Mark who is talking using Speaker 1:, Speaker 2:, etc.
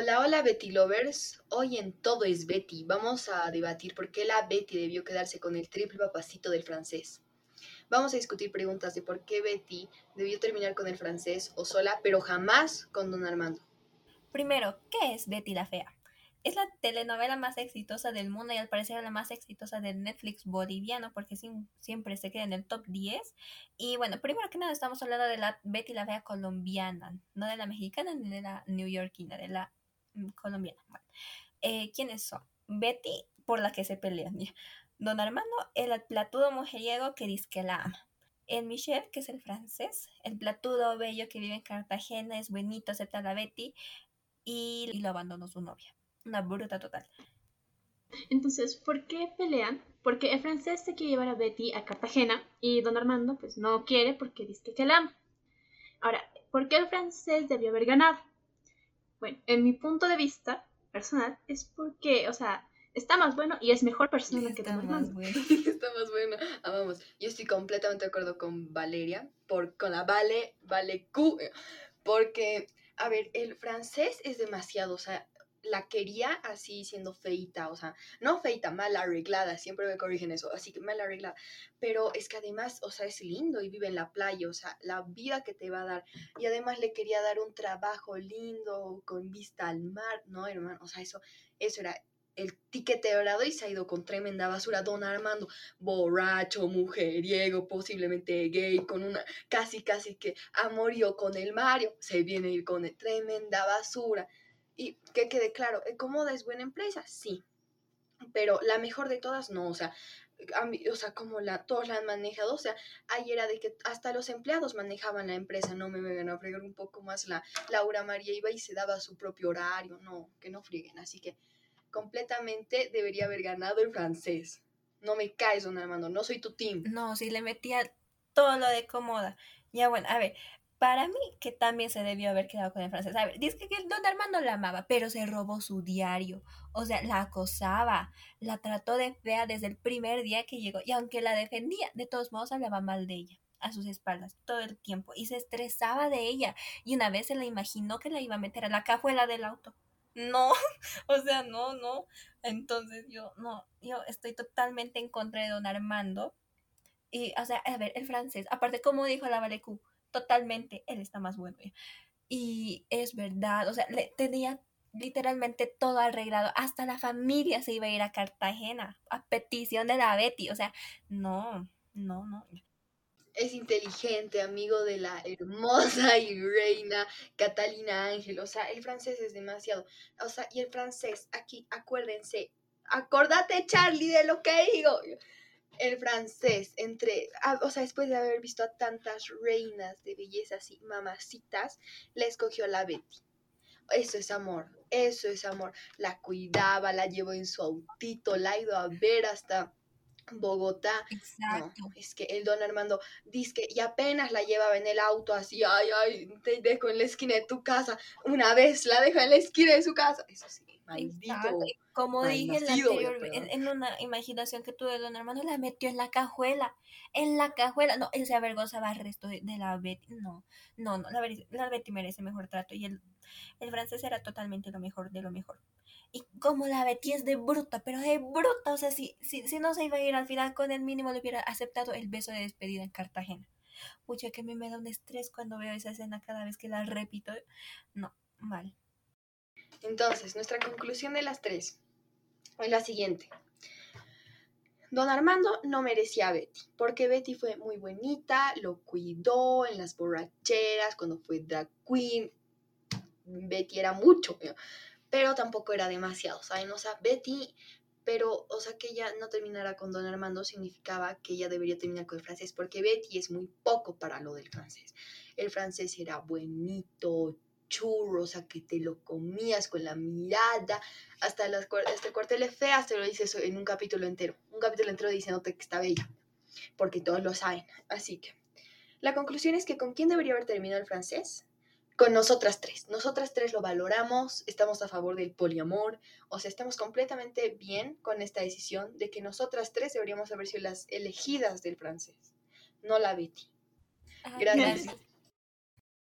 Speaker 1: Hola, hola Betty Lovers. Hoy en Todo es Betty vamos a debatir por qué la Betty debió quedarse con el triple papacito del francés. Vamos a discutir preguntas de por qué Betty debió terminar con el francés o sola, pero jamás con don Armando.
Speaker 2: Primero, ¿qué es Betty la Fea? Es la telenovela más exitosa del mundo y al parecer la más exitosa del Netflix boliviano porque siempre se queda en el top 10. Y bueno, primero que nada estamos hablando de la Betty la Fea colombiana, no de la mexicana ni de la neoyorquina, de la colombiana. Bueno, eh, ¿quiénes son? Betty, por la que se pelean. Don Armando, el platudo mujeriego que dice que la ama. El Michel, que es el francés, el platudo bello que vive en Cartagena, es buenito, acepta a Betty y, y lo abandonó su novia. Una bruta total.
Speaker 3: Entonces, ¿por qué pelean? Porque el francés se quiere llevar a Betty a Cartagena y don Armando pues no quiere porque dice que la ama. Ahora, ¿por qué el francés debió haber ganado? Bueno, en mi punto de vista personal es porque, o sea, está más bueno y es mejor persona que don Armando.
Speaker 1: Bueno. está más bueno. Ah, vamos, yo estoy completamente de acuerdo con Valeria, por, con la Vale, Vale Q, porque, a ver, el francés es demasiado, o sea, la quería así siendo feita, o sea, no feita, mal arreglada, siempre me corrigen eso, así que mal arreglada, pero es que además, o sea, es lindo y vive en la playa, o sea, la vida que te va a dar, y además le quería dar un trabajo lindo con vista al mar, no, hermano, o sea, eso, eso era el tiquete dorado y se ha ido con tremenda basura. Don Armando, borracho, mujeriego, posiblemente gay, con una casi, casi que amorío con el Mario, se viene a ir con tremenda basura. Y que quede claro, ¿cómoda es buena empresa? Sí, pero la mejor de todas no, o sea, o sea, como la, todos la han manejado, o sea, ayer era de que hasta los empleados manejaban la empresa, no me vengan a fregar un poco más la Laura María iba y se daba su propio horario, no, que no frieguen, así que completamente debería haber ganado el francés. No me caes, don Armando, no soy tu team.
Speaker 2: No, si le metía todo lo de cómoda. Ya bueno, a ver, para mí, que también se debió haber quedado con el francés. A ver, dice que don Armando la amaba, pero se robó su diario. O sea, la acosaba, la trató de fea desde el primer día que llegó. Y aunque la defendía, de todos modos hablaba mal de ella a sus espaldas todo el tiempo y se estresaba de ella. Y una vez se la imaginó que la iba a meter a la cajuela del auto. No, o sea, no, no. Entonces yo, no, yo estoy totalmente en contra de don Armando. Y, o sea, a ver, el francés, aparte, como dijo la Valecú, totalmente, él está más bueno. Y es verdad, o sea, le, tenía literalmente todo arreglado, hasta la familia se iba a ir a Cartagena a petición de la Betty, o sea, no, no, no.
Speaker 1: Es inteligente, amigo de la hermosa y reina Catalina Ángel, o sea, el francés es demasiado, o sea, y el francés, aquí, acuérdense, acordate Charlie de lo que digo, el francés, entre, ah, o sea, después de haber visto a tantas reinas de belleza y mamacitas, le escogió a la Betty. Eso es amor, eso es amor. La cuidaba, la llevó en su autito, la ha ido a ver hasta Bogotá. Exacto. es que el don Armando dice que y apenas la llevaba en el auto así, ay, ay, te dejo en la esquina de tu casa. Una vez la deja en la esquina de su casa. Eso sí, maldito.
Speaker 2: Como dije en, la anterior, en, una imaginación que tuve de don Armando, la metió en la cajuela. En la cajuela. No, él se avergonzaba al resto de, la Betty. No, no, no. La, la Betty merece mejor trato. Y el, el francés era totalmente lo mejor de lo mejor. Y como la Betty es de bruta, pero de bruta, o sea, si, si, si no se iba a ir al final con el mínimo, le hubiera aceptado el beso de despedida en Cartagena. Pucha, que a mí me da un estrés cuando veo esa escena cada vez que la repito. No, mal.
Speaker 1: Entonces, nuestra conclusión de las tres es la siguiente. Don Armando no merecía a Betty, porque Betty fue muy bonita, lo cuidó en las borracheras, cuando fue drag queen. Betty era mucho pero tampoco era demasiado, ¿saben? O sea, Betty, pero, o sea, que ella no terminara con Don Armando significaba que ella debería terminar con el francés, porque Betty es muy poco para lo del francés. El francés era buenito, churro, o sea, que te lo comías con la mirada, hasta, las, hasta el cuartel de fea se lo dice eso en un capítulo entero, un capítulo entero diciéndote que está bella, porque todos lo saben. Así que, la conclusión es que con quién debería haber terminado el francés, con nosotras tres. Nosotras tres lo valoramos, estamos a favor del poliamor, o sea, estamos completamente bien con esta decisión de que nosotras tres deberíamos haber sido las elegidas del francés, no la Betty. Gracias.